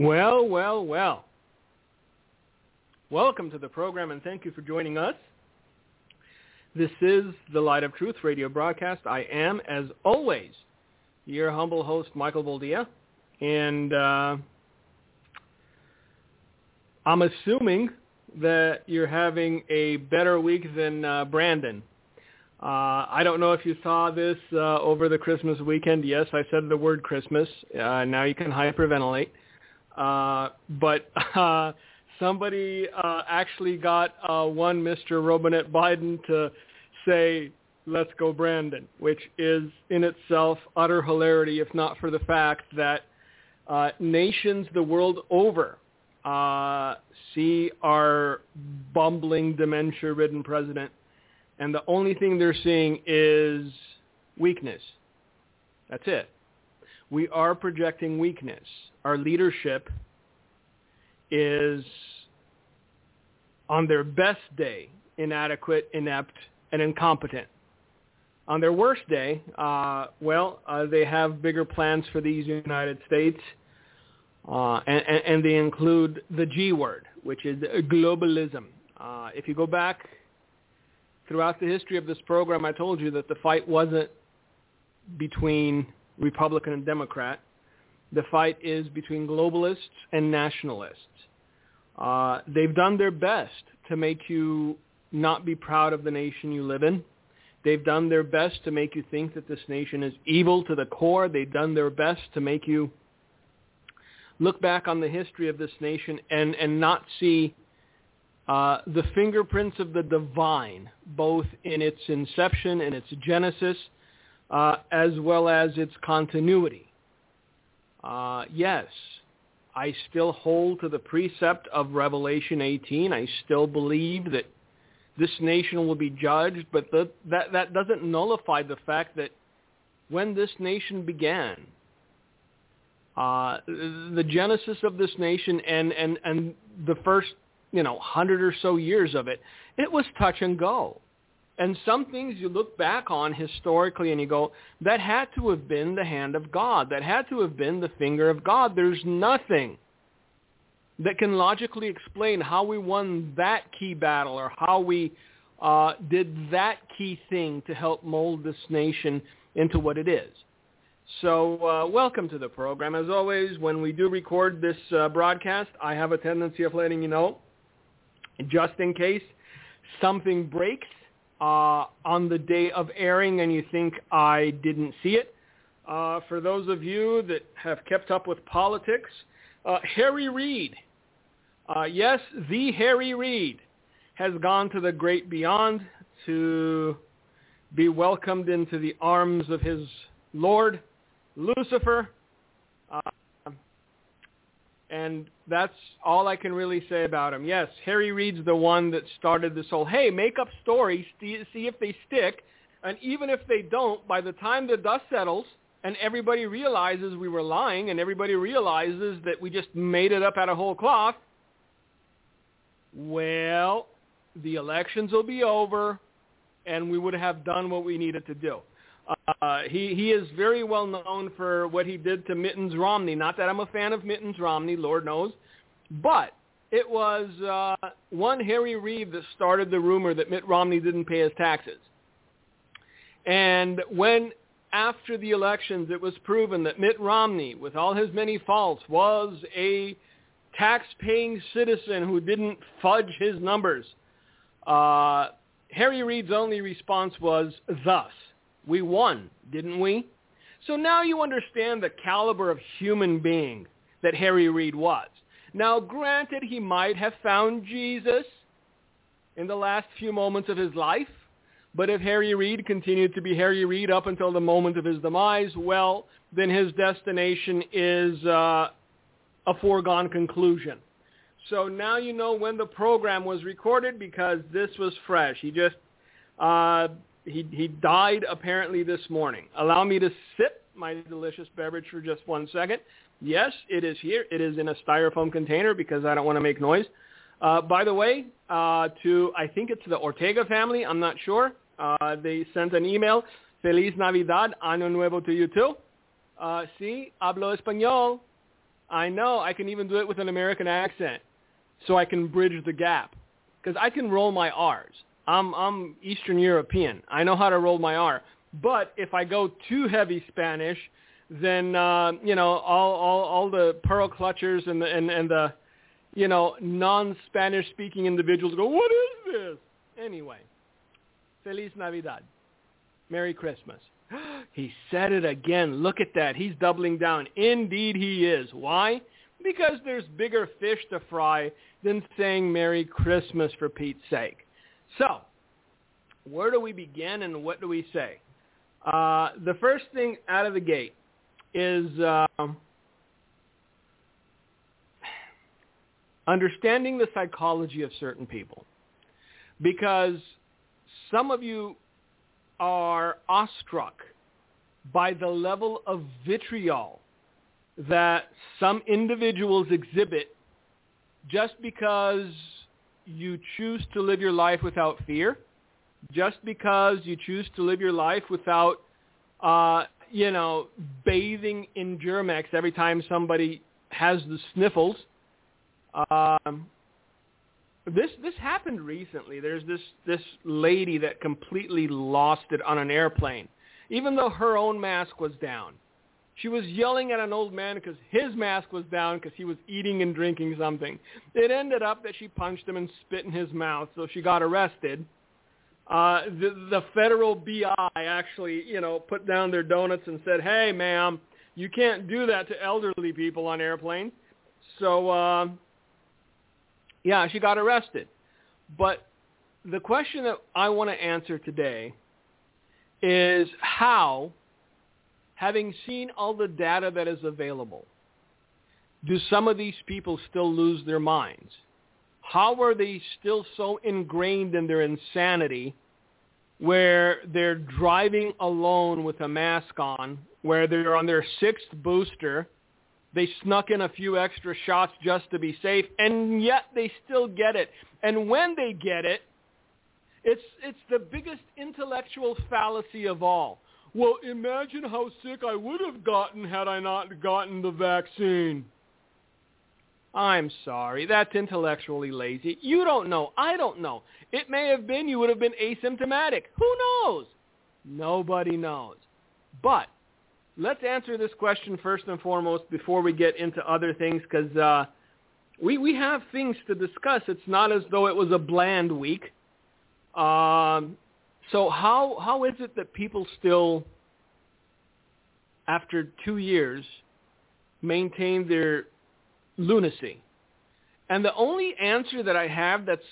Well, well, well. Welcome to the program and thank you for joining us. This is the Light of Truth radio broadcast. I am, as always, your humble host, Michael Boldea. And uh, I'm assuming that you're having a better week than uh, Brandon. Uh, I don't know if you saw this uh, over the Christmas weekend. Yes, I said the word Christmas. Uh, now you can hyperventilate. Uh, but uh, somebody uh, actually got uh, one Mr. Robinette Biden to say, let's go Brandon, which is in itself utter hilarity, if not for the fact that uh, nations the world over uh, see our bumbling, dementia-ridden president, and the only thing they're seeing is weakness. That's it. We are projecting weakness. Our leadership is on their best day inadequate, inept, and incompetent. On their worst day, uh, well, uh, they have bigger plans for these United States, uh, and, and, they include the G word, which is globalism. Uh, if you go back throughout the history of this program, I told you that the fight wasn't between Republican and Democrat. The fight is between globalists and nationalists. Uh, they've done their best to make you not be proud of the nation you live in. They've done their best to make you think that this nation is evil to the core. They've done their best to make you look back on the history of this nation and, and not see uh, the fingerprints of the divine, both in its inception and its genesis, uh, as well as its continuity. Uh, yes, I still hold to the precept of Revelation 18. I still believe that this nation will be judged, but the, that, that doesn't nullify the fact that when this nation began, uh, the genesis of this nation and, and, and the first, you know, hundred or so years of it, it was touch and go. And some things you look back on historically and you go, that had to have been the hand of God. That had to have been the finger of God. There's nothing that can logically explain how we won that key battle or how we uh, did that key thing to help mold this nation into what it is. So uh, welcome to the program. As always, when we do record this uh, broadcast, I have a tendency of letting you know, just in case something breaks, uh, on the day of airing and you think I didn't see it. Uh, for those of you that have kept up with politics, uh, Harry Reid, uh, yes, the Harry Reid, has gone to the great beyond to be welcomed into the arms of his Lord, Lucifer. And that's all I can really say about him. Yes, Harry Reid's the one that started this whole, hey, make up stories, see if they stick. And even if they don't, by the time the dust settles and everybody realizes we were lying and everybody realizes that we just made it up out of whole cloth, well, the elections will be over and we would have done what we needed to do. Uh, he he is very well known for what he did to Mittens Romney. Not that I'm a fan of Mittens Romney, Lord knows, but it was uh, one Harry Reid that started the rumor that Mitt Romney didn't pay his taxes. And when after the elections it was proven that Mitt Romney, with all his many faults, was a tax-paying citizen who didn't fudge his numbers, uh, Harry Reid's only response was thus. We won, didn't we? So now you understand the caliber of human being that Harry Reid was. Now, granted, he might have found Jesus in the last few moments of his life, But if Harry Reid continued to be Harry Reid up until the moment of his demise, well, then his destination is uh, a foregone conclusion. So now you know when the program was recorded because this was fresh. He just uh, he he died apparently this morning. Allow me to sip my delicious beverage for just one second. Yes, it is here. It is in a styrofoam container because I don't want to make noise. Uh, by the way, uh, to I think it's the Ortega family. I'm not sure. Uh, they sent an email. Feliz Navidad, Año Nuevo to you too. Uh, sí, hablo español. I know. I can even do it with an American accent, so I can bridge the gap. Because I can roll my R's. I'm I'm Eastern European. I know how to roll my R. But if I go too heavy Spanish, then uh, you know all all all the pearl clutchers and the and and the you know non-Spanish speaking individuals go, what is this? Anyway, Feliz Navidad, Merry Christmas. he said it again. Look at that. He's doubling down. Indeed, he is. Why? Because there's bigger fish to fry than saying Merry Christmas for Pete's sake. So, where do we begin and what do we say? Uh, the first thing out of the gate is uh, understanding the psychology of certain people. Because some of you are awestruck by the level of vitriol that some individuals exhibit just because you choose to live your life without fear, just because you choose to live your life without, uh, you know, bathing in Germ-X every time somebody has the sniffles. Um, this this happened recently. There's this this lady that completely lost it on an airplane, even though her own mask was down. She was yelling at an old man because his mask was down because he was eating and drinking something. It ended up that she punched him and spit in his mouth, so she got arrested. Uh, the, the federal BI actually, you know, put down their donuts and said, "Hey, ma'am, you can't do that to elderly people on airplanes." So, uh, yeah, she got arrested. But the question that I want to answer today is how having seen all the data that is available, do some of these people still lose their minds? How are they still so ingrained in their insanity where they're driving alone with a mask on, where they're on their sixth booster, they snuck in a few extra shots just to be safe, and yet they still get it. And when they get it, it's, it's the biggest intellectual fallacy of all. Well, imagine how sick I would have gotten had I not gotten the vaccine. I'm sorry. That's intellectually lazy. You don't know. I don't know. It may have been you would have been asymptomatic. Who knows? Nobody knows. But let's answer this question first and foremost before we get into other things because uh, we, we have things to discuss. It's not as though it was a bland week. Um, so how how is it that people still, after two years, maintain their lunacy? And the only answer that I have that's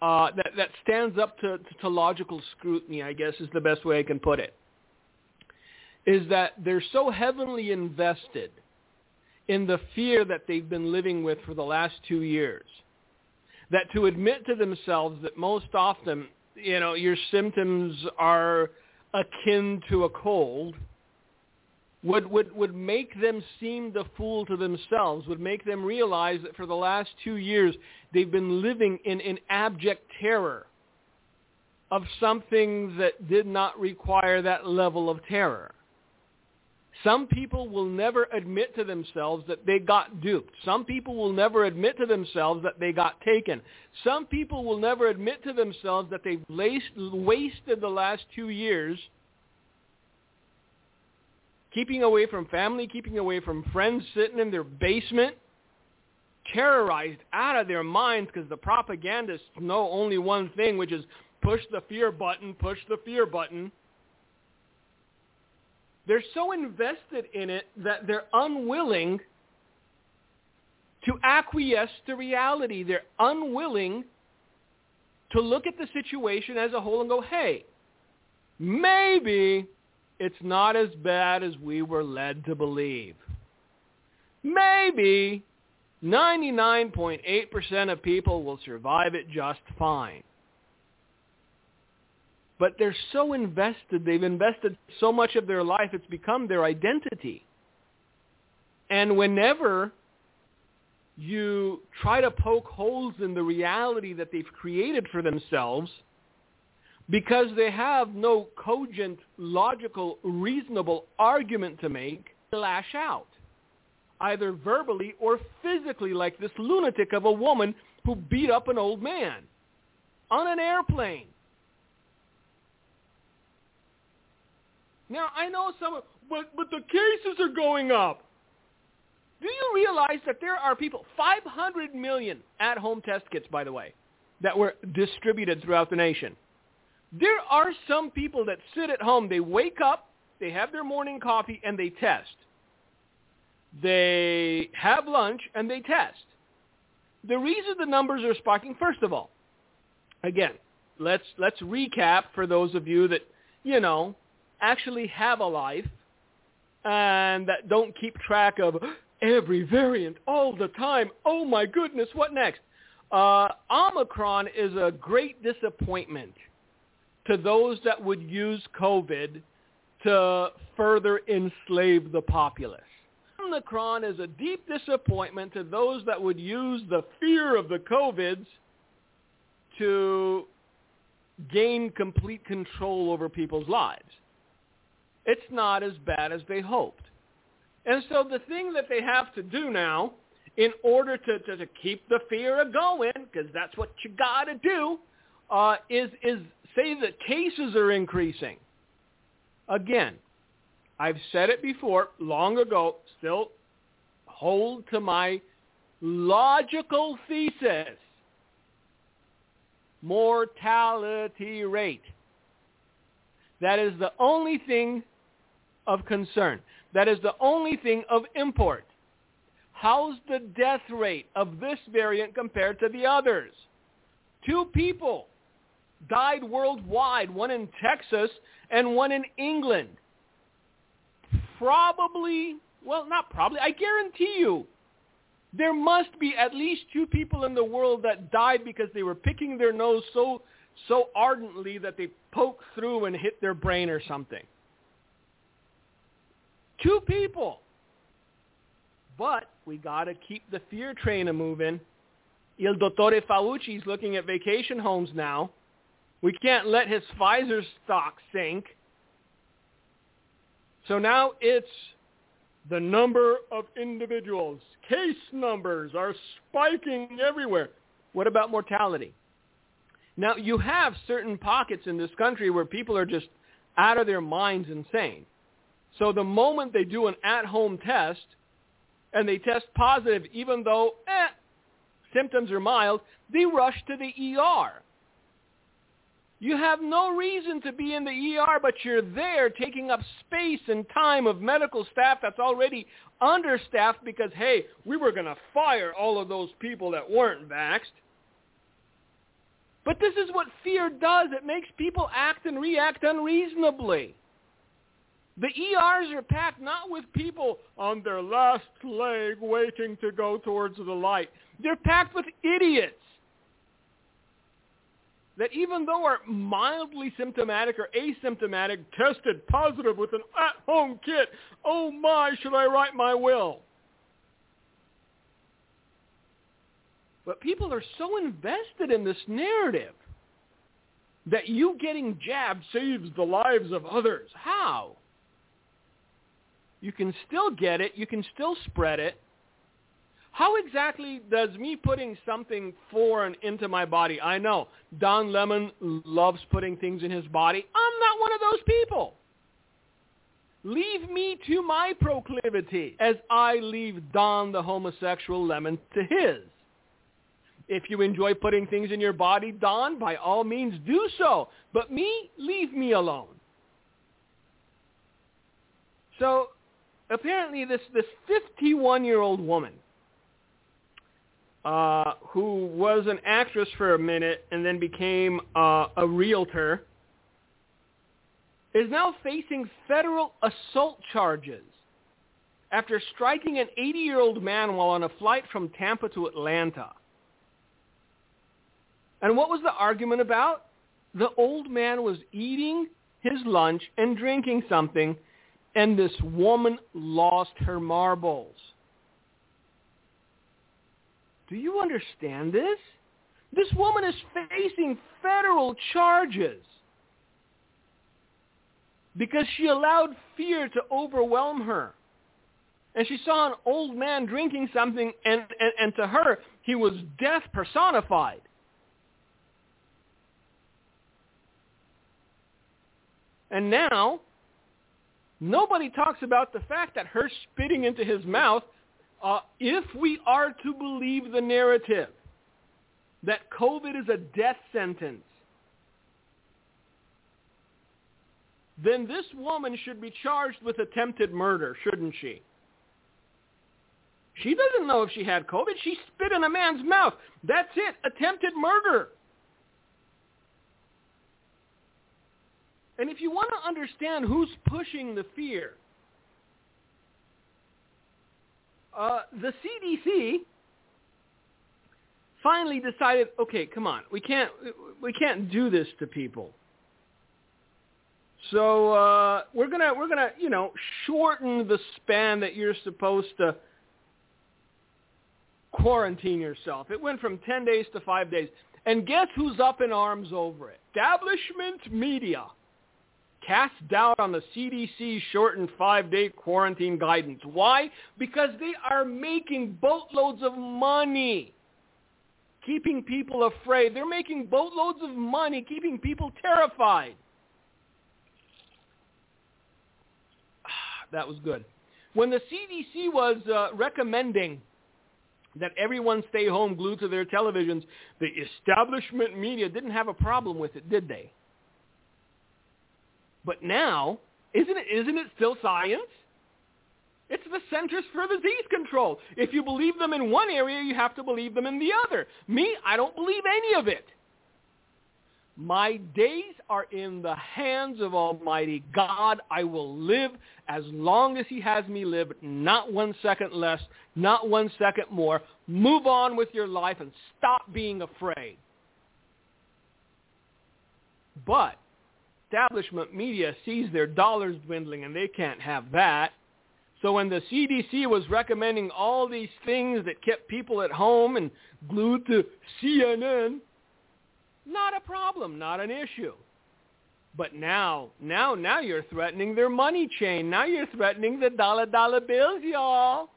uh, that that stands up to, to, to logical scrutiny, I guess, is the best way I can put it, is that they're so heavily invested in the fear that they've been living with for the last two years that to admit to themselves that most often you know, your symptoms are akin to a cold would, would, would make them seem the fool to themselves, would make them realize that for the last two years they've been living in, in abject terror of something that did not require that level of terror. Some people will never admit to themselves that they got duped. Some people will never admit to themselves that they got taken. Some people will never admit to themselves that they've wasted the last two years keeping away from family, keeping away from friends, sitting in their basement, terrorized out of their minds because the propagandists know only one thing, which is push the fear button, push the fear button. They're so invested in it that they're unwilling to acquiesce to reality. They're unwilling to look at the situation as a whole and go, hey, maybe it's not as bad as we were led to believe. Maybe 99.8% of people will survive it just fine. But they're so invested, they've invested so much of their life, it's become their identity. And whenever you try to poke holes in the reality that they've created for themselves, because they have no cogent, logical, reasonable argument to make, they lash out, either verbally or physically, like this lunatic of a woman who beat up an old man on an airplane. Now, I know some, but, but the cases are going up. Do you realize that there are people, 500 million at-home test kits, by the way, that were distributed throughout the nation. There are some people that sit at home, they wake up, they have their morning coffee, and they test. They have lunch, and they test. The reason the numbers are spiking, first of all, again, let's, let's recap for those of you that, you know, actually have a life and that don't keep track of every variant all the time. Oh my goodness, what next? Uh, Omicron is a great disappointment to those that would use COVID to further enslave the populace. Omicron is a deep disappointment to those that would use the fear of the COVIDs to gain complete control over people's lives. It's not as bad as they hoped. And so the thing that they have to do now in order to, to, to keep the fear going, because that's what you got to do, uh, is, is say that cases are increasing. Again, I've said it before long ago, still hold to my logical thesis. Mortality rate. That is the only thing of concern. That is the only thing of import. How's the death rate of this variant compared to the others? Two people died worldwide, one in Texas and one in England. Probably, well, not probably, I guarantee you, there must be at least two people in the world that died because they were picking their nose so so ardently that they poked through and hit their brain or something. Two people. But we got to keep the fear train a moving. Il Dottore Fauci's looking at vacation homes now. We can't let his Pfizer stock sink. So now it's the number of individuals. Case numbers are spiking everywhere. What about mortality? Now, you have certain pockets in this country where people are just out of their minds insane. So the moment they do an at-home test and they test positive, even though eh, symptoms are mild, they rush to the ER. You have no reason to be in the ER, but you're there taking up space and time of medical staff that's already understaffed because, hey, we were going to fire all of those people that weren't vaxxed. But this is what fear does. It makes people act and react unreasonably. The ERs are packed not with people on their last leg waiting to go towards the light. They're packed with idiots that even though are mildly symptomatic or asymptomatic, tested positive with an at-home kit, oh my, should I write my will? But people are so invested in this narrative that you getting jabbed saves the lives of others. How? You can still get it. You can still spread it. How exactly does me putting something foreign into my body? I know Don Lemon loves putting things in his body. I'm not one of those people. Leave me to my proclivity as I leave Don the homosexual Lemon to his. If you enjoy putting things in your body, Don, by all means do so. But me, leave me alone. So apparently this, this 51-year-old woman uh, who was an actress for a minute and then became uh, a realtor, is now facing federal assault charges after striking an 80-year-old man while on a flight from Tampa to Atlanta. And what was the argument about? The old man was eating his lunch and drinking something, and this woman lost her marbles. Do you understand this? This woman is facing federal charges because she allowed fear to overwhelm her. And she saw an old man drinking something, and, and, and to her, he was death personified. And now, nobody talks about the fact that her spitting into his mouth, uh, if we are to believe the narrative that COVID is a death sentence, then this woman should be charged with attempted murder, shouldn't she? She doesn't know if she had COVID. She spit in a man's mouth. That's it. Attempted murder. And if you want to understand who's pushing the fear, uh, the CDC finally decided, okay, come on, we can't we can't do this to people. So uh, we're gonna we're gonna you know shorten the span that you're supposed to quarantine yourself. It went from 10 days to 5 days. And guess who's up in arms over it? Establishment media cast doubt on the CDC shortened five-day quarantine guidance. Why? Because they are making boatloads of money keeping people afraid. They're making boatloads of money keeping people terrified. That was good. When the CDC was uh, recommending that everyone stay home glued to their televisions, the establishment media didn't have a problem with it, did they? But now, isn't it, isn't it still science? It's the Centers for Disease Control. If you believe them in one area, you have to believe them in the other. Me, I don't believe any of it. My days are in the hands of Almighty God. I will live as long as he has me live, not one second less, not one second more. Move on with your life and stop being afraid. But establishment media sees their dollars dwindling and they can't have that. So when the CDC was recommending all these things that kept people at home and glued to CNN, not a problem, not an issue. But now, now, now you're threatening their money chain. Now you're threatening the dollar dollar bills, y'all.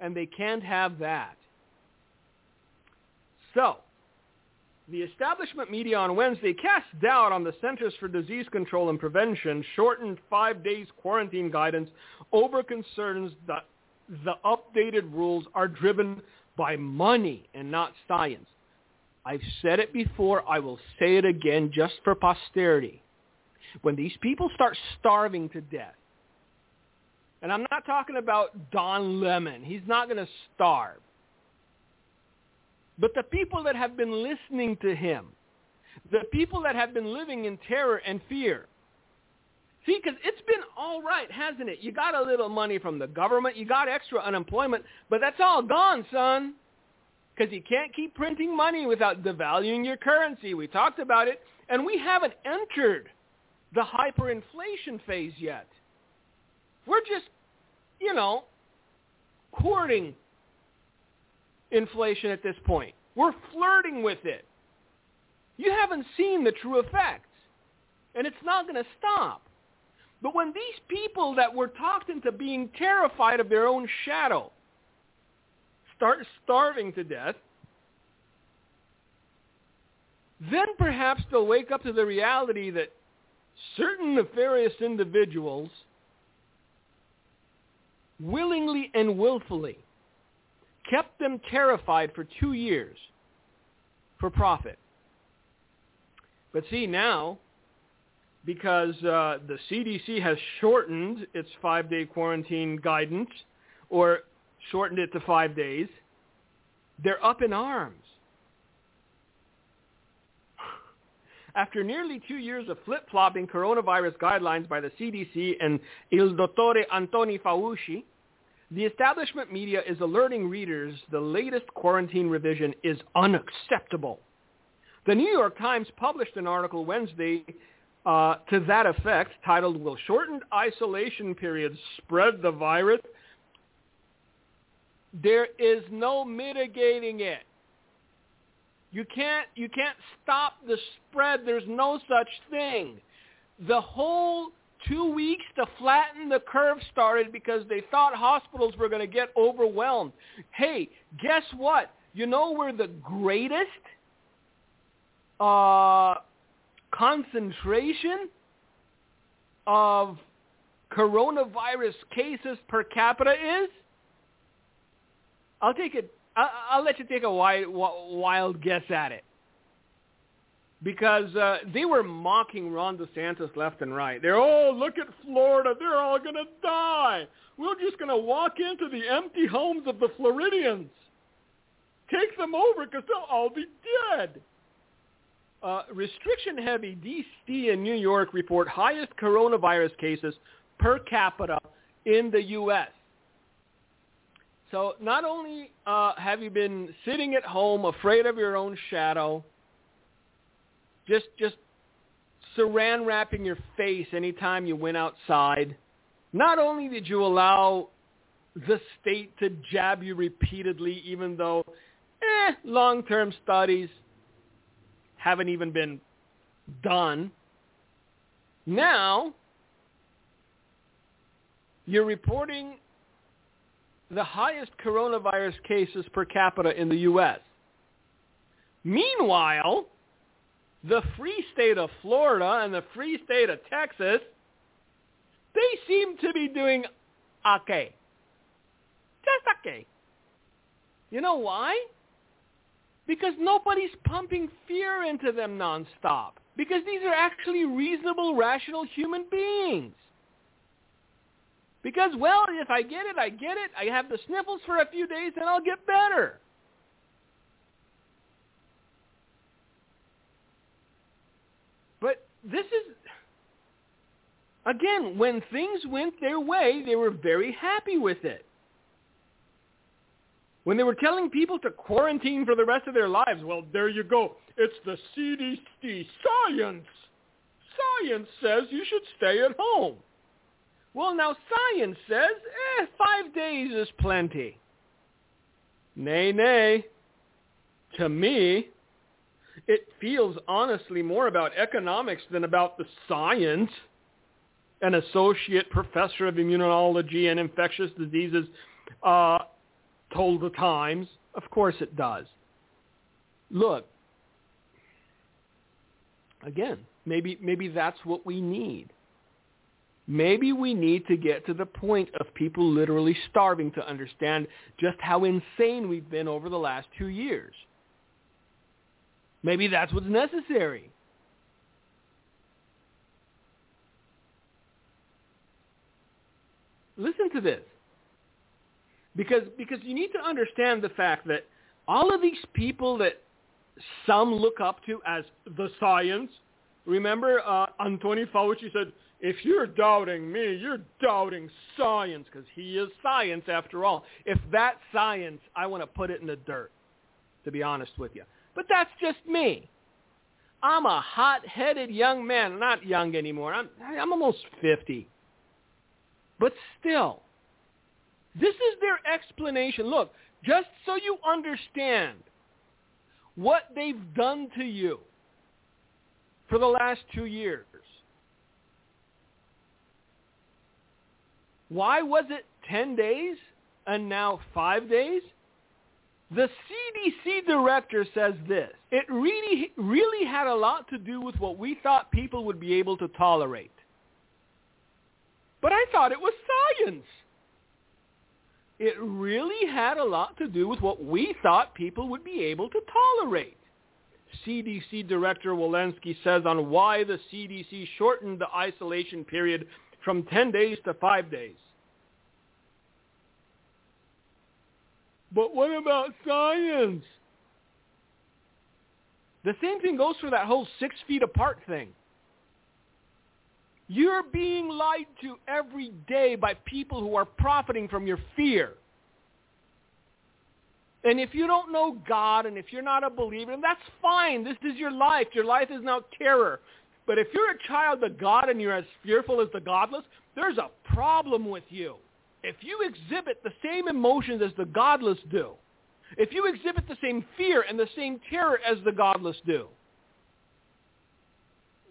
And they can't have that. So, the establishment media on Wednesday cast doubt on the Centers for Disease Control and Prevention shortened five days quarantine guidance over concerns that the updated rules are driven by money and not science. I've said it before. I will say it again just for posterity. When these people start starving to death, and I'm not talking about Don Lemon. He's not going to starve. But the people that have been listening to him, the people that have been living in terror and fear. See, because it's been all right, hasn't it? You got a little money from the government. You got extra unemployment. But that's all gone, son because you can't keep printing money without devaluing your currency. We talked about it, and we haven't entered the hyperinflation phase yet. We're just, you know, courting inflation at this point. We're flirting with it. You haven't seen the true effects, and it's not going to stop. But when these people that were talked into being terrified of their own shadow start starving to death, then perhaps they'll wake up to the reality that certain nefarious individuals willingly and willfully kept them terrified for two years for profit. But see now, because uh, the CDC has shortened its five-day quarantine guidance, or shortened it to five days. they're up in arms. After nearly two years of flip-flopping coronavirus guidelines by the CDC and Il Dottore Antoni Fauci, the establishment media is alerting readers the latest quarantine revision is unacceptable. The New York Times published an article Wednesday uh, to that effect titled, Will Shortened Isolation Periods Spread the Virus? There is no mitigating it. You can't, you can't stop the spread. There's no such thing. The whole two weeks to flatten the curve started because they thought hospitals were going to get overwhelmed. Hey, guess what? You know where the greatest uh, concentration of coronavirus cases per capita is? I'll take it. I'll, let you take a wild guess at it because uh, they were mocking Ron DeSantis left and right. They're, oh, look at Florida. They're all going to die. We're just going to walk into the empty homes of the Floridians. Take them over because they'll all be dead. Uh, restriction-heavy D.C. and New York report highest coronavirus cases per capita in the U.S. So not only uh, have you been sitting at home afraid of your own shadow, just just saran wrapping your face anytime you went outside. Not only did you allow the state to jab you repeatedly, even though eh, long-term studies haven't even been done. Now, you're reporting the highest coronavirus cases per capita in the U.S. Meanwhile, the free state of Florida and the free state of Texas, they seem to be doing okay. Just okay. You know why? Because nobody's pumping fear into them nonstop. Because these are actually reasonable, rational human beings. Because, well, if I get it, I get it. I have the sniffles for a few days and I'll get better. But this is, again, when things went their way, they were very happy with it. When they were telling people to quarantine for the rest of their lives, well, there you go. It's the CDC science. Science says you should stay at home. Well, now science says, eh, five days is plenty. Nay, nay. To me, it feels honestly more about economics than about the science. An associate professor of immunology and infectious diseases uh, told the Times. Of course it does. Look, again, maybe maybe that's what we need. Maybe we need to get to the point of people literally starving to understand just how insane we've been over the last two years. Maybe that's what's necessary. Listen to this. Because, because you need to understand the fact that all of these people that some look up to as the science, remember uh, Antoni Fauci said, if you're doubting me, you're doubting science because he is science after all. If that's science, I want to put it in the dirt, to be honest with you. But that's just me. I'm a hot-headed young man. Not young anymore. I'm, I'm almost 50. But still, this is their explanation. Look, just so you understand what they've done to you for the last two years. Why was it 10 days and now 5 days? The CDC director says this. It really, really had a lot to do with what we thought people would be able to tolerate. But I thought it was science it really had a lot to do with what we thought people would be able to tolerate. CDC Director Walensky says on why the CDC shortened the isolation period from 10 days to 5 days. But what about science? The same thing goes for that whole six feet apart thing. You're being lied to every day by people who are profiting from your fear. And if you don't know God and if you're not a believer, and that's fine. This is your life. Your life is now terror. But if you're a child of God and you're as fearful as the godless, there's a problem with you. If you exhibit the same emotions as the godless do, if you exhibit the same fear and the same terror as the godless do,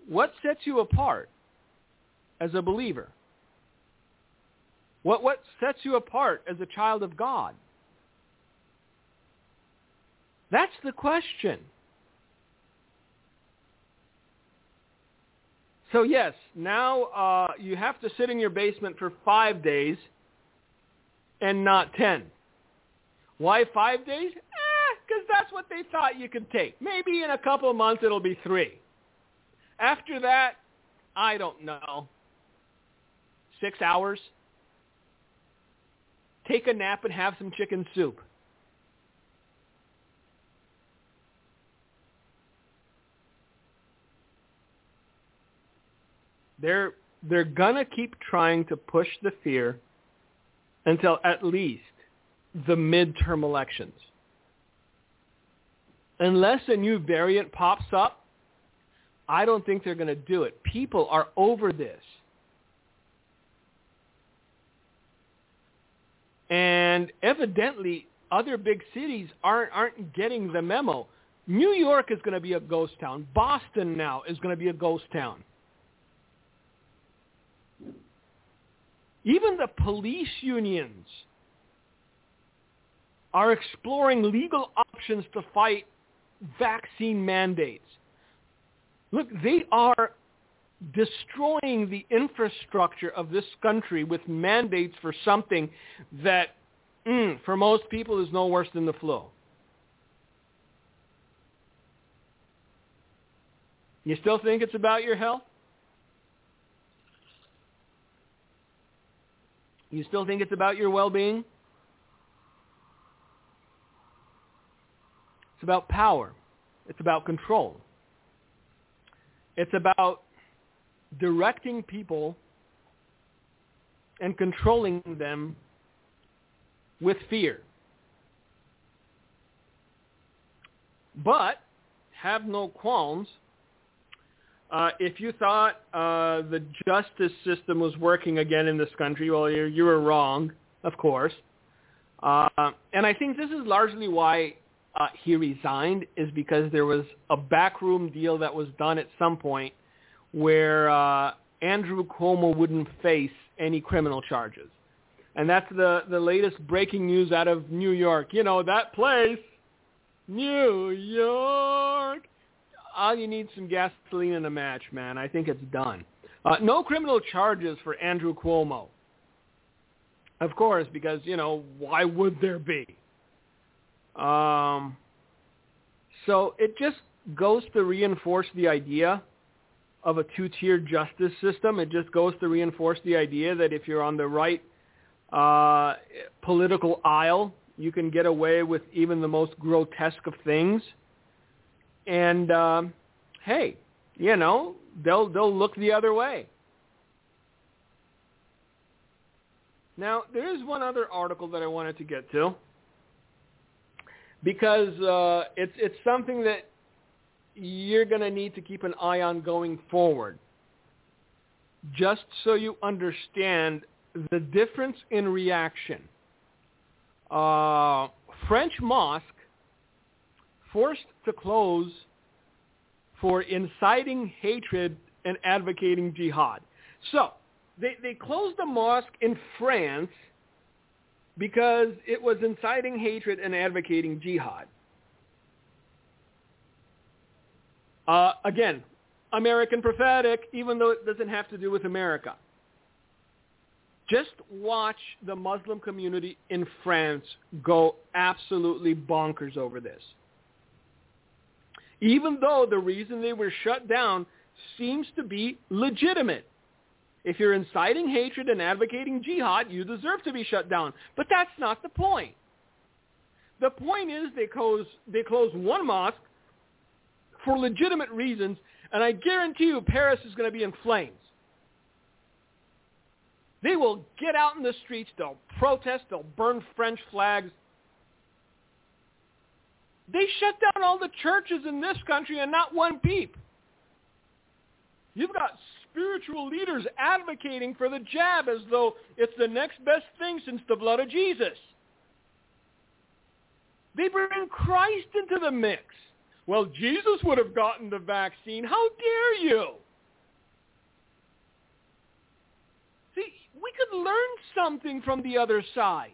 what sets you apart as a believer? What, what sets you apart as a child of God? That's the question. So yes, now uh, you have to sit in your basement for five days and not ten. Why five days? Eh, because that's what they thought you could take. Maybe in a couple of months it'll be three. After that, I don't know. Six hours. Take a nap and have some chicken soup. They're they're gonna keep trying to push the fear until at least the midterm elections. Unless a new variant pops up, I don't think they're going to do it. People are over this. And evidently, other big cities aren't aren't getting the memo. New York is going to be a ghost town. Boston now is going to be a ghost town. Even the police unions are exploring legal options to fight vaccine mandates. Look, they are destroying the infrastructure of this country with mandates for something that, mm, for most people, is no worse than the flu. You still think it's about your health? You still think it's about your well-being? It's about power. It's about control. It's about directing people and controlling them with fear. But have no qualms uh, if you thought uh, the justice system was working again in this country, well, you, you were wrong, of course. Uh, and I think this is largely why uh, he resigned, is because there was a backroom deal that was done at some point where uh, Andrew Cuomo wouldn't face any criminal charges. And that's the, the latest breaking news out of New York. You know, that place, New York all you need some gasoline in a match, man. I think it's done. Uh, no criminal charges for Andrew Cuomo. Of course, because, you know, why would there be? Um, so it just goes to reinforce the idea of a two-tier justice system. It just goes to reinforce the idea that if you're on the right uh, political aisle, you can get away with even the most grotesque of things – and um, hey, you know they'll they'll look the other way. Now there is one other article that I wanted to get to because uh, it's it's something that you're going to need to keep an eye on going forward, just so you understand the difference in reaction. Uh, French mosque forced to close for inciting hatred and advocating jihad. So they, they closed a mosque in France because it was inciting hatred and advocating jihad. Uh, again, American prophetic, even though it doesn't have to do with America. Just watch the Muslim community in France go absolutely bonkers over this even though the reason they were shut down seems to be legitimate. If you're inciting hatred and advocating jihad, you deserve to be shut down. But that's not the point. The point is they close they close one mosque for legitimate reasons, and I guarantee you Paris is going to be in flames. They will get out in the streets, they'll protest, they'll burn French flags. They shut down all the churches in this country and not one peep. You've got spiritual leaders advocating for the jab as though it's the next best thing since the blood of Jesus. They bring Christ into the mix. Well, Jesus would have gotten the vaccine. How dare you? See, we could learn something from the other side.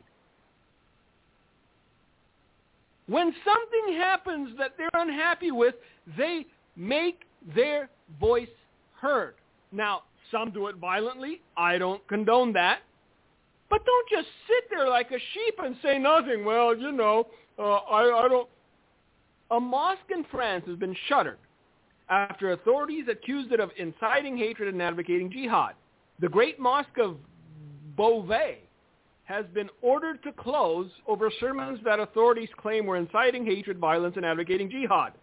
When something happens that they're unhappy with, they make their voice heard. Now, some do it violently. I don't condone that. But don't just sit there like a sheep and say nothing. Well, you know, uh, I, I don't. A mosque in France has been shuttered after authorities accused it of inciting hatred and advocating jihad. The Great Mosque of Beauvais has been ordered to close over sermons that authorities claim were inciting hatred, violence, and advocating jihad.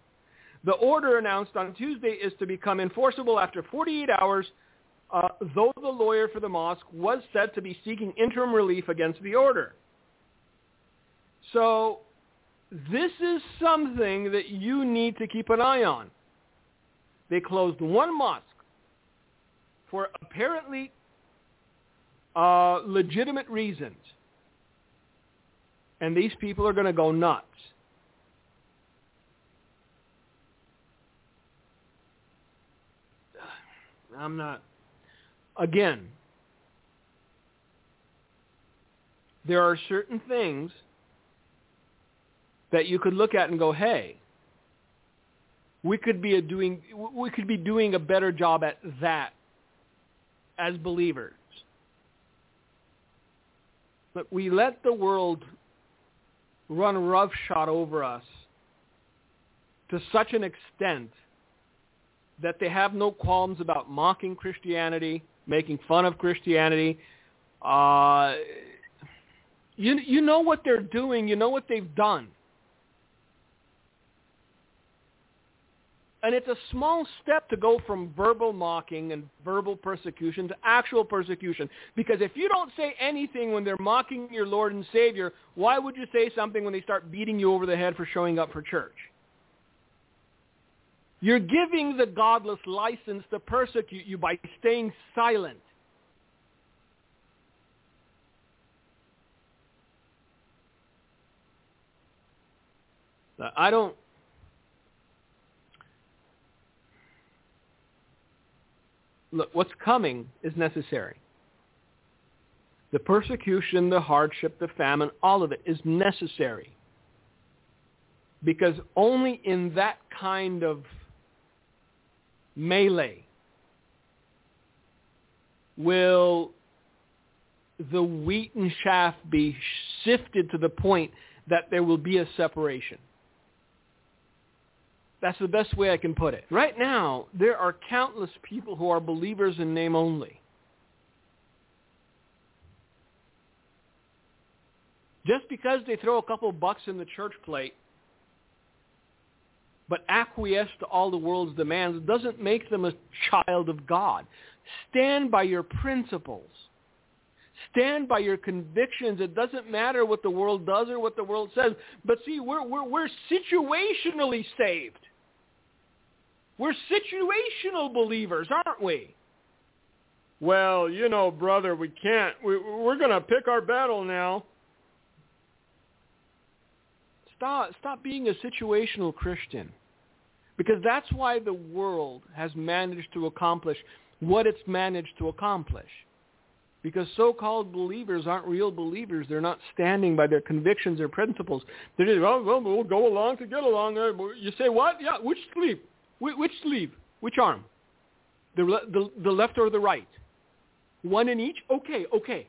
The order announced on Tuesday is to become enforceable after 48 hours, uh, though the lawyer for the mosque was said to be seeking interim relief against the order. So this is something that you need to keep an eye on. They closed one mosque for apparently uh, legitimate reasons. And these people are going to go nuts. I'm not. Again, there are certain things that you could look at and go, "Hey, we could be doing we could be doing a better job at that as believers." But we let the world run roughshod over us to such an extent that they have no qualms about mocking Christianity, making fun of Christianity. Uh, you, you know what they're doing. You know what they've done. And it's a small step to go from verbal mocking and verbal persecution to actual persecution. Because if you don't say anything when they're mocking your Lord and Savior, why would you say something when they start beating you over the head for showing up for church? You're giving the godless license to persecute you by staying silent. I don't look, what's coming is necessary. The persecution, the hardship, the famine, all of it is necessary. Because only in that kind of melee will the wheat and chaff be sifted to the point that there will be a separation. That's the best way I can put it. Right now, there are countless people who are believers in name only. Just because they throw a couple bucks in the church plate but acquiesce to all the world's demands doesn't make them a child of God. Stand by your principles. Stand by your convictions. It doesn't matter what the world does or what the world says. But see, we're, we're, we're situationally saved. We're situational believers, aren't we? Well, you know, brother, we can't. We, we're going to pick our battle now. Stop, stop being a situational Christian. Because that's why the world has managed to accomplish what it's managed to accomplish. Because so-called believers aren't real believers. They're not standing by their convictions or principles. They're just, well, well we'll go along to get along. Uh, you say what? Yeah, which sleeve? Which sleeve? Which arm? The, the, the left or the right? One in each? Okay, okay.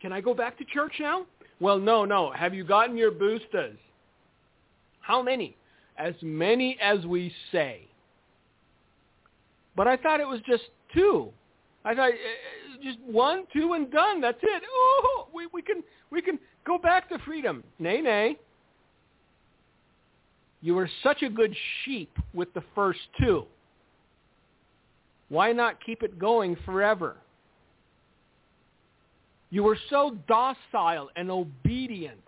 Can I go back to church now? Well, no, no. Have you gotten your boosters? How many? as many as we say. But I thought it was just two. I thought uh, just one, two, and done. That's it. Oh, we we can we can go back to freedom. Nay, nay. You were such a good sheep with the first two. Why not keep it going forever? You were so docile and obedient.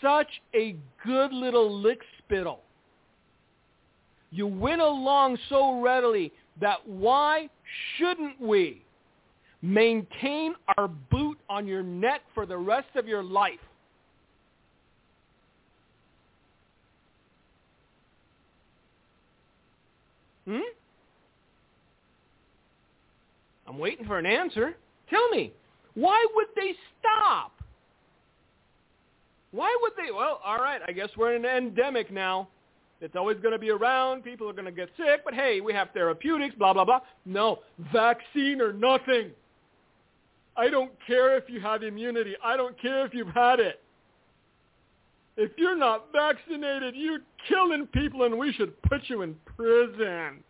Such a good little lick spittle. You went along so readily that why shouldn't we maintain our boot on your neck for the rest of your life? Hmm? I'm waiting for an answer. Tell me, why would they stop? Why would they? Well, all right, I guess we're in an endemic now. It's always going to be around. People are going to get sick. But hey, we have therapeutics, blah, blah, blah. No, vaccine or nothing. I don't care if you have immunity. I don't care if you've had it. If you're not vaccinated, you're killing people and we should put you in prison.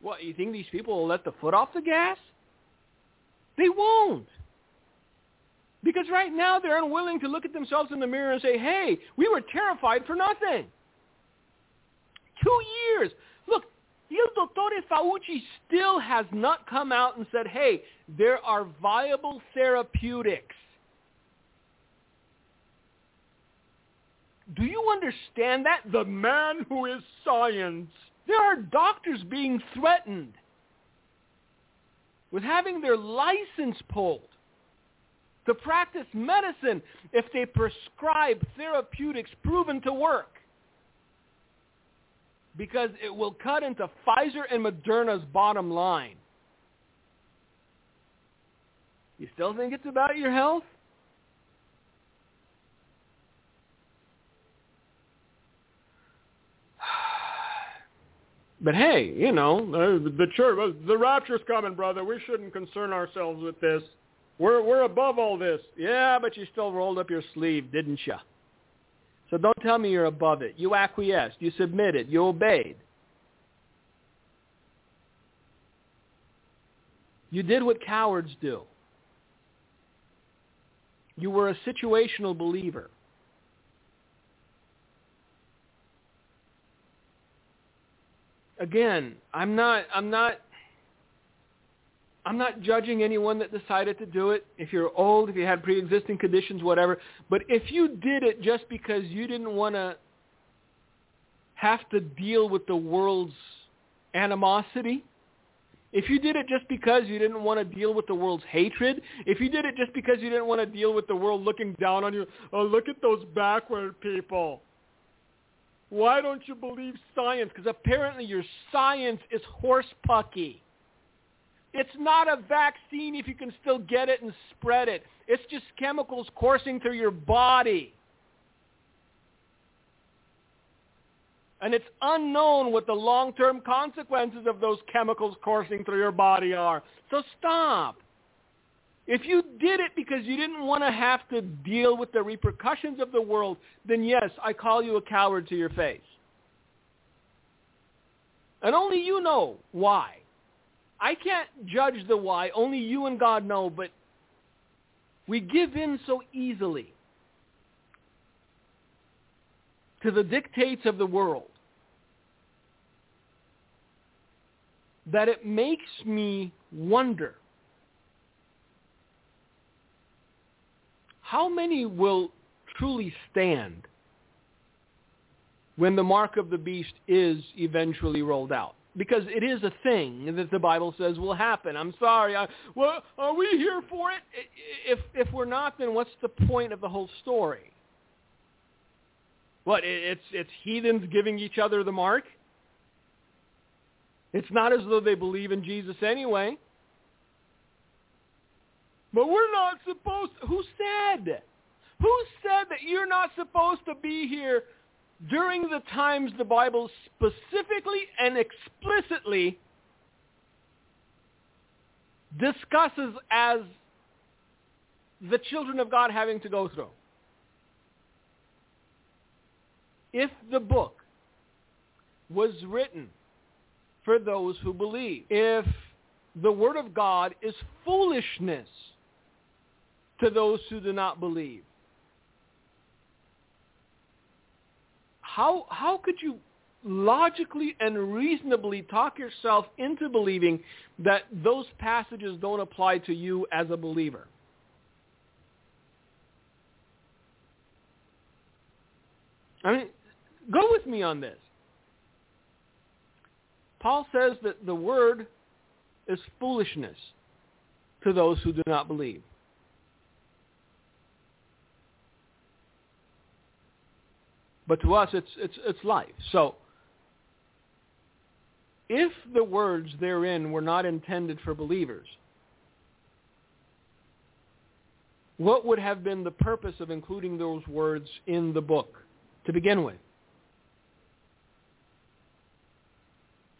What, you think these people will let the foot off the gas? They won't. Because right now they're unwilling to look at themselves in the mirror and say, hey, we were terrified for nothing. Two years. Look, Il Dottore Fauci still has not come out and said, hey, there are viable therapeutics. Do you understand that? The man who is science. There are doctors being threatened with having their license pulled to practice medicine if they prescribe therapeutics proven to work. Because it will cut into Pfizer and Moderna's bottom line. You still think it's about your health? But hey, you know, uh, the church, uh, the rapture's coming, brother. We shouldn't concern ourselves with this. We're we're above all this. Yeah, but you still rolled up your sleeve, didn't you? So don't tell me you're above it. You acquiesced. You submitted. You obeyed. You did what cowards do. You were a situational believer. Again, I'm not I'm not I'm not judging anyone that decided to do it. If you're old, if you had pre-existing conditions, whatever. But if you did it just because you didn't want to have to deal with the world's animosity, if you did it just because you didn't want to deal with the world's hatred, if you did it just because you didn't want to deal with the world looking down on you, oh, look at those backward people. Why don't you believe science? Because apparently your science is horse pucky. It's not a vaccine if you can still get it and spread it. It's just chemicals coursing through your body. And it's unknown what the long-term consequences of those chemicals coursing through your body are. So stop. If you did it because you didn't want to have to deal with the repercussions of the world, then yes, I call you a coward to your face. And only you know why. I can't judge the why. Only you and God know, but we give in so easily to the dictates of the world that it makes me wonder how many will truly stand when the mark of the beast is eventually rolled out? Because it is a thing that the Bible says will happen. I'm sorry. I, well, are we here for it? If if we're not, then what's the point of the whole story? What? It's it's heathens giving each other the mark. It's not as though they believe in Jesus anyway. But we're not supposed. Who said? Who said that you're not supposed to be here during the times the Bible specifically and explicitly discusses as the children of God having to go through. If the book was written for those who believe. If the word of God is foolishness to those who do not believe, how, how could you logically and reasonably talk yourself into believing that those passages don't apply to you as a believer? I mean, go with me on this. Paul says that the word is foolishness to those who do not believe. But to us, it's, it's, it's life. So if the words therein were not intended for believers, what would have been the purpose of including those words in the book to begin with?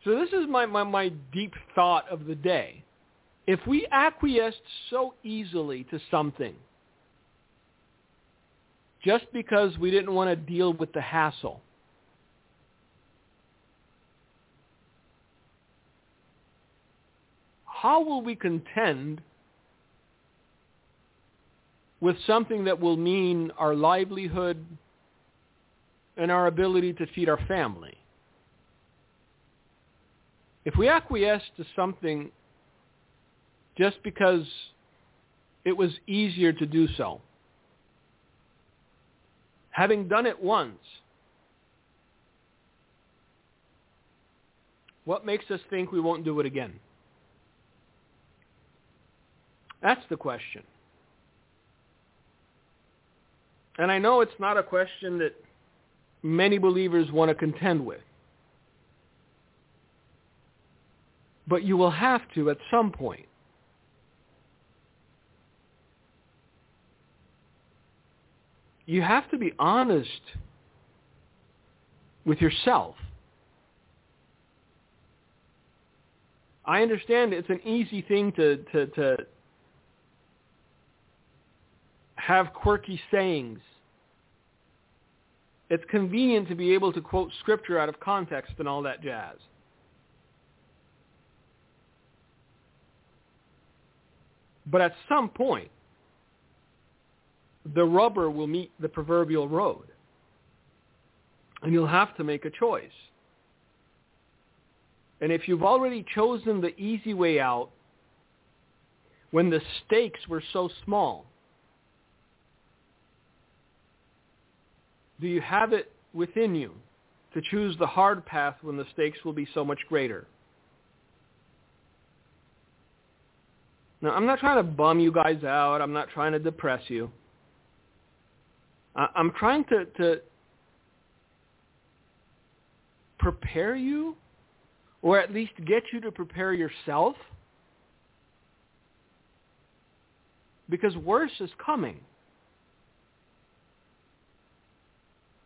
So this is my, my, my deep thought of the day. If we acquiesced so easily to something just because we didn't want to deal with the hassle, how will we contend with something that will mean our livelihood and our ability to feed our family? If we acquiesce to something just because it was easier to do so, having done it once, what makes us think we won't do it again? That's the question. And I know it's not a question that many believers want to contend with. But you will have to at some point. You have to be honest with yourself. I understand it's an easy thing to, to, to have quirky sayings. It's convenient to be able to quote scripture out of context and all that jazz. But at some point, the rubber will meet the proverbial road. And you'll have to make a choice. And if you've already chosen the easy way out, when the stakes were so small, do you have it within you to choose the hard path when the stakes will be so much greater? Now, I'm not trying to bum you guys out. I'm not trying to depress you. I'm trying to, to prepare you, or at least get you to prepare yourself, because worse is coming.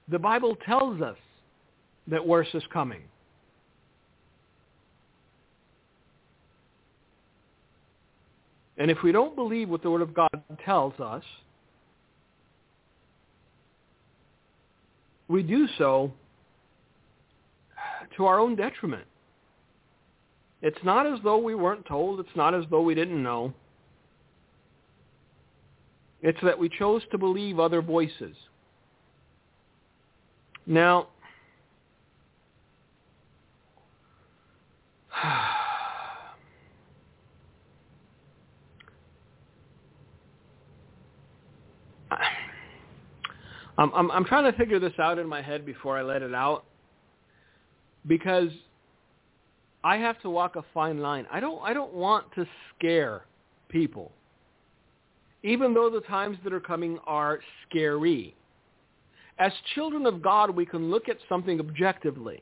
The Bible tells us that worse is coming. And if we don't believe what the Word of God tells us, we do so to our own detriment. It's not as though we weren't told. It's not as though we didn't know. It's that we chose to believe other voices. Now, I'm, I'm, I'm trying to figure this out in my head before I let it out because I have to walk a fine line. I don't I don't want to scare people. Even though the times that are coming are scary. As children of God, we can look at something objectively.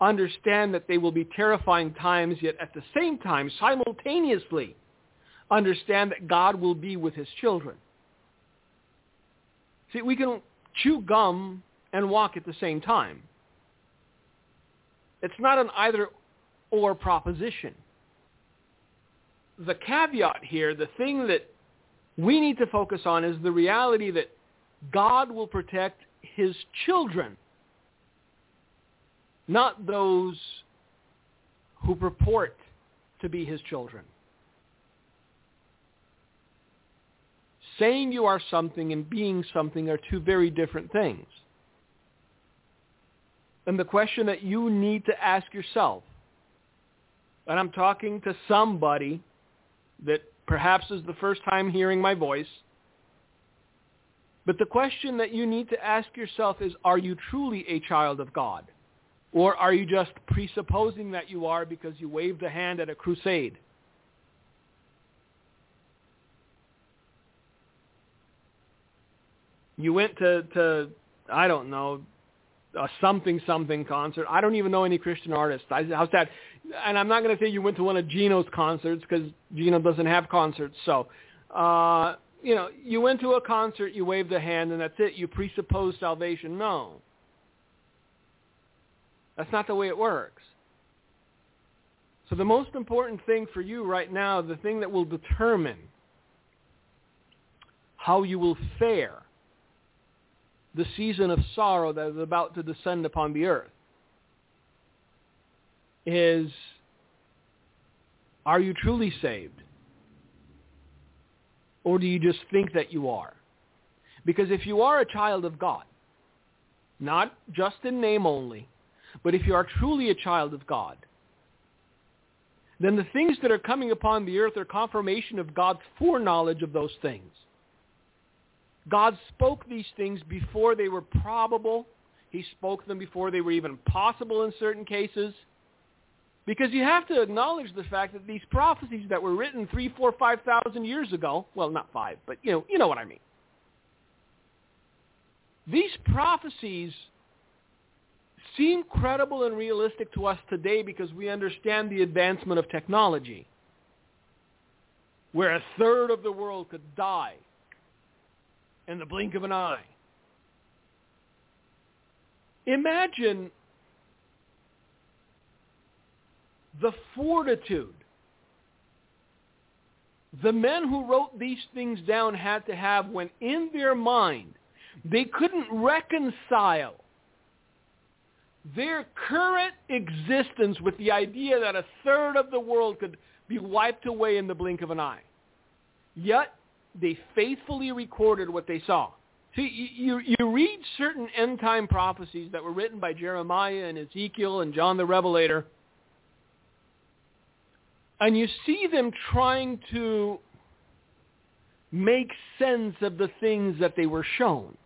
Understand that they will be terrifying times, yet at the same time, simultaneously, understand that God will be with his children. See, we can chew gum and walk at the same time. It's not an either or proposition. The caveat here, the thing that we need to focus on is the reality that God will protect his children, not those who purport to be his children. Saying you are something and being something are two very different things. And the question that you need to ask yourself, and I'm talking to somebody that perhaps is the first time hearing my voice, but the question that you need to ask yourself is, are you truly a child of God? Or are you just presupposing that you are because you waved a hand at a crusade? You went to, to I don't know, a something something concert. I don't even know any Christian artists. I, how's that? And I'm not going to say you went to one of Gino's concerts because Gino doesn't have concerts. So, uh, you know, you went to a concert, you waved a hand, and that's it. You presuppose salvation. No. That's not the way it works. So the most important thing for you right now, the thing that will determine how you will fare the season of sorrow that is about to descend upon the earth is are you truly saved? Or do you just think that you are? Because if you are a child of God, not just in name only, but if you are truly a child of God, then the things that are coming upon the earth are confirmation of God's foreknowledge of those things. God spoke these things before they were probable. He spoke them before they were even possible in certain cases. Because you have to acknowledge the fact that these prophecies that were written three, four, five thousand years ago, well, not five, but you know, you know what I mean. These prophecies seem credible and realistic to us today because we understand the advancement of technology, where a third of the world could die in the blink of an eye. Imagine the fortitude the men who wrote these things down had to have when in their mind they couldn't reconcile their current existence with the idea that a third of the world could be wiped away in the blink of an eye. Yet they faithfully recorded what they saw. See, you, you read certain end-time prophecies that were written by Jeremiah and Ezekiel and John the Revelator, and you see them trying to make sense of the things that they were shown.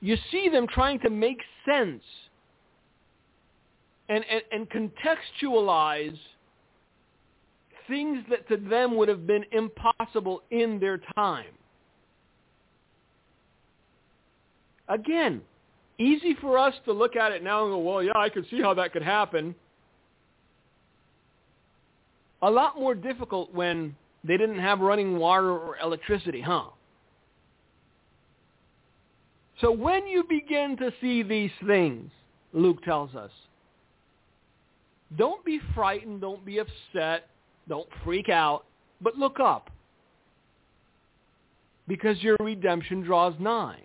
You see them trying to make sense and, and, and contextualize things that to them would have been impossible in their time. Again, easy for us to look at it now and go, well, yeah, I could see how that could happen. A lot more difficult when they didn't have running water or electricity, huh? So when you begin to see these things, Luke tells us, don't be frightened, don't be upset, don't freak out, but look up. Because your redemption draws nigh.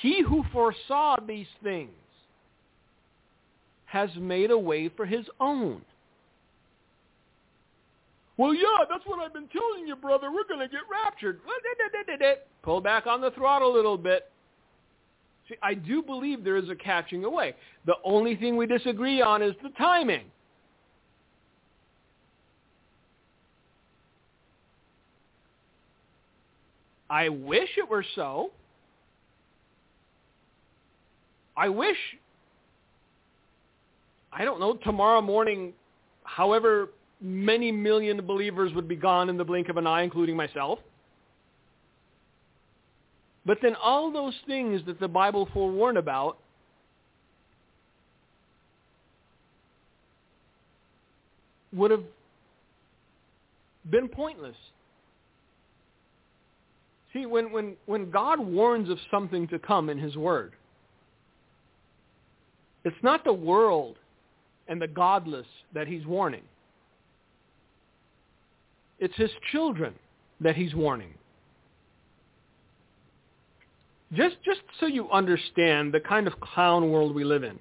He who foresaw these things has made a way for his own. Well, yeah, that's what I've been telling you, brother. We're going to get raptured. Pull back on the throttle a little bit. See, I do believe there is a catching away. The only thing we disagree on is the timing. I wish it were so. I wish, I don't know, tomorrow morning, however many million believers would be gone in the blink of an eye, including myself. But then all those things that the Bible forewarned about would have been pointless. See, when, when, when God warns of something to come in his word, it's not the world and the godless that he's warning. It's his children that he's warning. Just, just so you understand the kind of clown world we live in.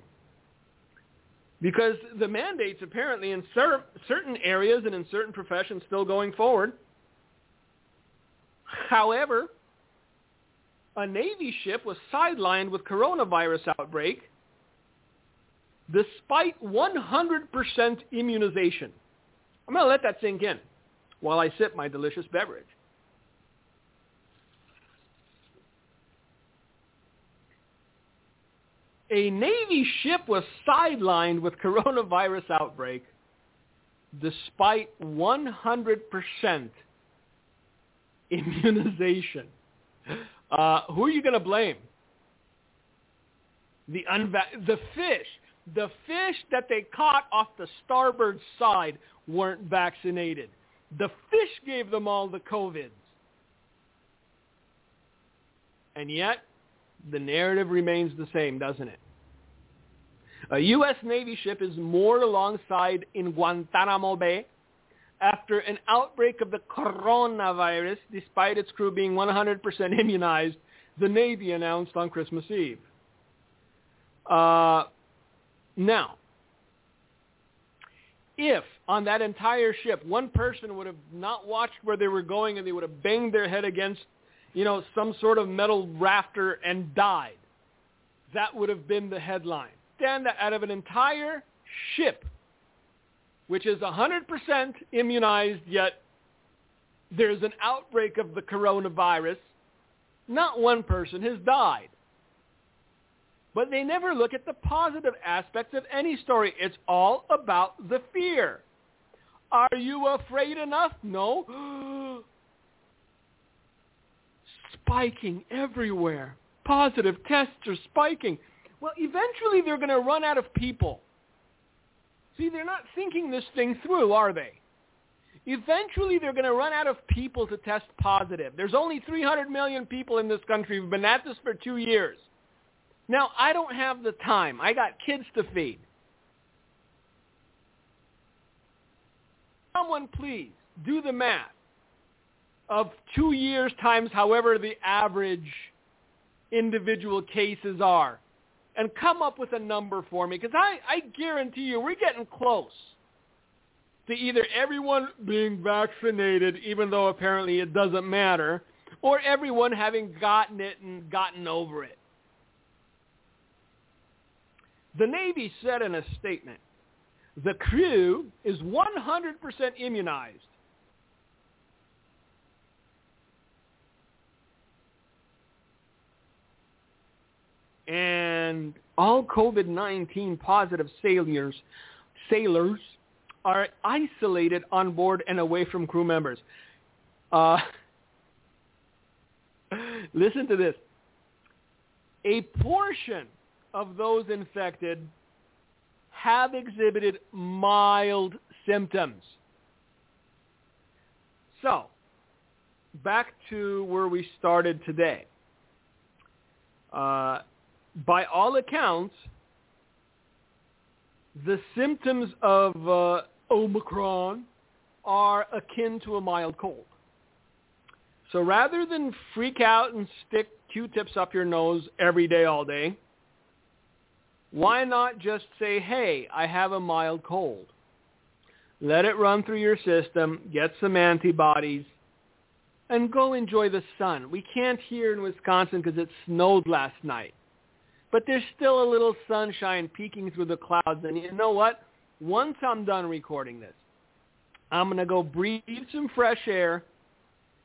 because the mandates apparently in cer- certain areas and in certain professions still going forward. However, a Navy ship was sidelined with coronavirus outbreak despite 100% immunization. I'm going to let that sink in while I sip my delicious beverage. A Navy ship was sidelined with coronavirus outbreak despite 100% immunization. Uh, who are you going to blame? The, unva- the fish. The fish that they caught off the starboard side weren't vaccinated. The fish gave them all the COVIDs. And yet, the narrative remains the same, doesn't it? A U.S. Navy ship is moored alongside in Guantanamo Bay after an outbreak of the coronavirus, despite its crew being 100% immunized, the Navy announced on Christmas Eve. Uh, now, if on that entire ship one person would have not watched where they were going and they would have banged their head against, you know, some sort of metal rafter and died, that would have been the headline. Stand out of an entire ship, which is 100% immunized, yet there's an outbreak of the coronavirus, not one person has died. But they never look at the positive aspects of any story. It's all about the fear. Are you afraid enough? No. spiking everywhere. Positive tests are spiking. Well, eventually they're going to run out of people. See, they're not thinking this thing through, are they? Eventually they're going to run out of people to test positive. There's only 300 million people in this country who've been at this for two years. Now, I don't have the time. I got kids to feed. Someone please do the math of two years times however the average individual cases are and come up with a number for me because I, I guarantee you we're getting close to either everyone being vaccinated even though apparently it doesn't matter or everyone having gotten it and gotten over it. The Navy said in a statement, the crew is 100% immunized. And all COVID-19 positive sailors, sailors are isolated on board and away from crew members. Uh, listen to this. A portion of those infected have exhibited mild symptoms. So, back to where we started today. Uh, by all accounts, the symptoms of uh, Omicron are akin to a mild cold. So rather than freak out and stick Q-tips up your nose every day, all day, why not just say, hey, I have a mild cold? Let it run through your system, get some antibodies, and go enjoy the sun. We can't here in Wisconsin because it snowed last night. But there's still a little sunshine peeking through the clouds. And you know what? Once I'm done recording this, I'm going to go breathe some fresh air,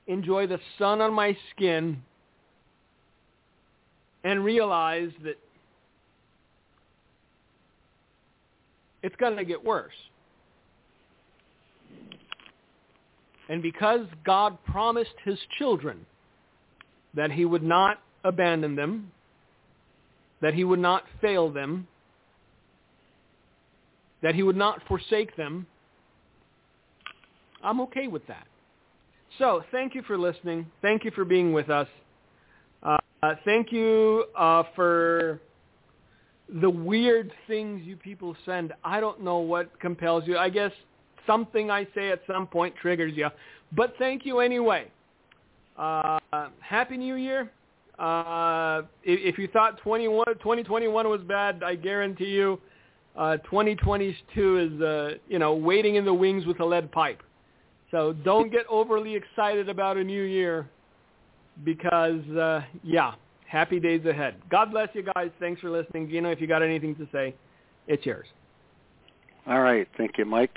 enjoy the sun on my skin, and realize that it's going to get worse. And because God promised his children that he would not abandon them, that he would not fail them, that he would not forsake them, I'm okay with that. So thank you for listening. Thank you for being with us. Uh, thank you uh, for the weird things you people send. I don't know what compels you. I guess something I say at some point triggers you. But thank you anyway. Uh, Happy New Year. Uh, if, if you thought 21, 2021 was bad, I guarantee you uh, 2022 is, uh, you know, waiting in the wings with a lead pipe. So don't get overly excited about a new year because, uh, yeah, happy days ahead. God bless you guys. Thanks for listening. Gino, if you got anything to say, it's yours. All right. Thank you, Mike.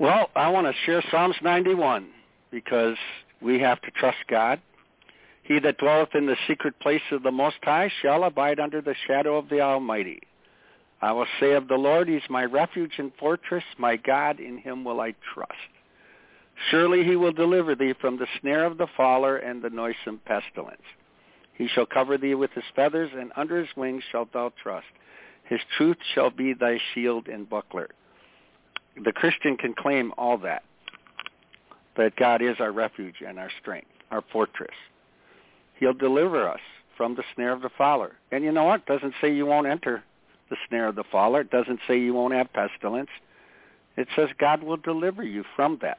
Well, I want to share Psalms 91 because we have to trust God. He that dwelleth in the secret place of the Most High shall abide under the shadow of the Almighty. I will say of the Lord, He is my refuge and fortress, my God, in him will I trust. Surely he will deliver thee from the snare of the fowler and the noisome pestilence. He shall cover thee with his feathers, and under his wings shalt thou trust. His truth shall be thy shield and buckler. The Christian can claim all that, that God is our refuge and our strength, our fortress. He'll deliver us from the snare of the fowler. And you know what? It doesn't say you won't enter the snare of the fowler. It doesn't say you won't have pestilence. It says God will deliver you from that.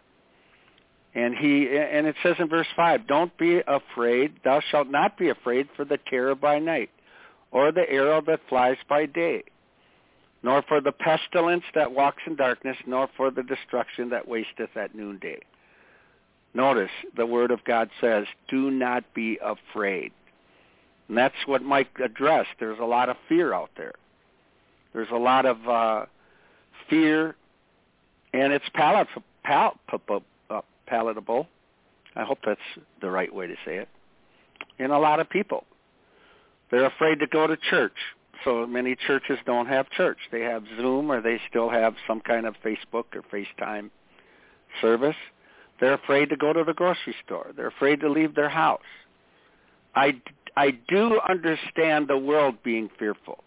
And he and it says in verse 5, don't be afraid, thou shalt not be afraid for the terror by night, or the arrow that flies by day, nor for the pestilence that walks in darkness, nor for the destruction that wasteth at noonday. Notice the word of God says, do not be afraid. And that's what Mike addressed. There's a lot of fear out there. There's a lot of uh, fear, and it's uh, palatable. I hope that's the right way to say it. In a lot of people, they're afraid to go to church. So many churches don't have church. They have Zoom or they still have some kind of Facebook or FaceTime service. They're afraid to go to the grocery store. They're afraid to leave their house. I, I do understand the world being fearful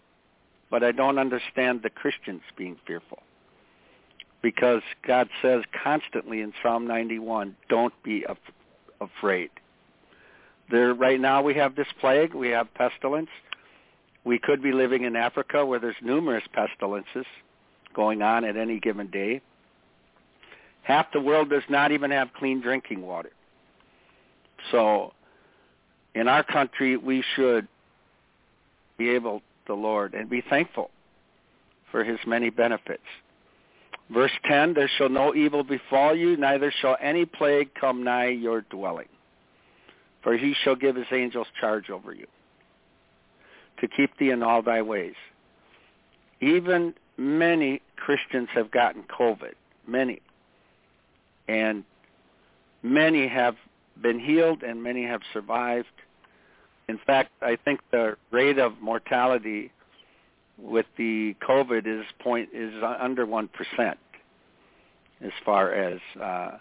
but I don't understand the Christians being fearful. Because God says constantly in Psalm 91, don't be af- afraid. There, right now we have this plague, we have pestilence. We could be living in Africa where there's numerous pestilences going on at any given day. Half the world does not even have clean drinking water. So in our country, we should be able the Lord and be thankful for his many benefits. Verse 10, there shall no evil befall you, neither shall any plague come nigh your dwelling. For he shall give his angels charge over you, to keep thee in all thy ways. Even many Christians have gotten COVID, many. And many have been healed and many have survived. In fact, I think the rate of mortality with the COVID is point is under one percent as far as uh,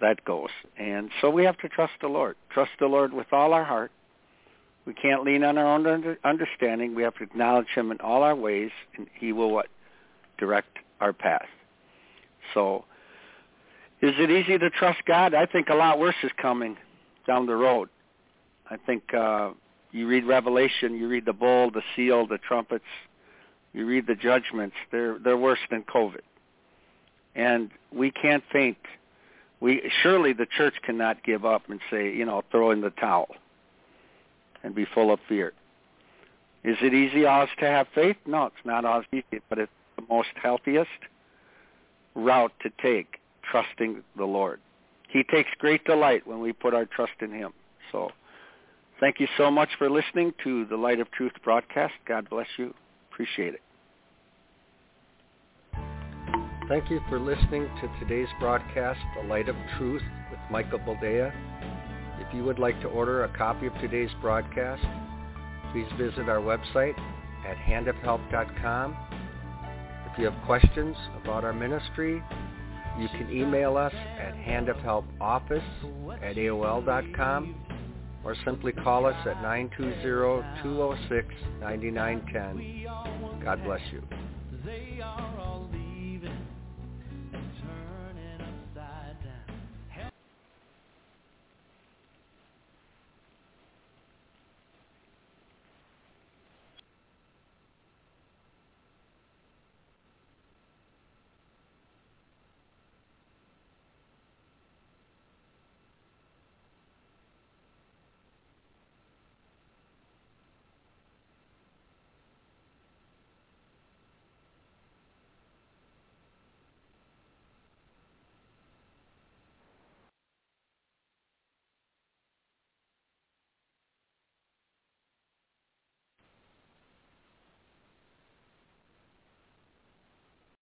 that goes. And so we have to trust the Lord. Trust the Lord with all our heart. We can't lean on our own under, understanding. We have to acknowledge Him in all our ways, and He will what direct our path. So, is it easy to trust God? I think a lot worse is coming down the road. I think uh, you read Revelation, you read the bowl, the seal, the trumpets, you read the judgments. They're they're worse than COVID, and we can't faint. We surely the church cannot give up and say, you know, throw in the towel and be full of fear. Is it easy always to have faith? No, it's not easy, but it's the most healthiest route to take, trusting the Lord. He takes great delight when we put our trust in him. So Thank you so much for listening to the Light of Truth broadcast. God bless you. Appreciate it. Thank you for listening to today's broadcast, The Light of Truth with Michael Boldea. If you would like to order a copy of today's broadcast, please visit our website at handofhelp.com. If you have questions about our ministry, you can email us at handofhelpoffice at AOL.com or simply call us at 920-206-9910. God bless you.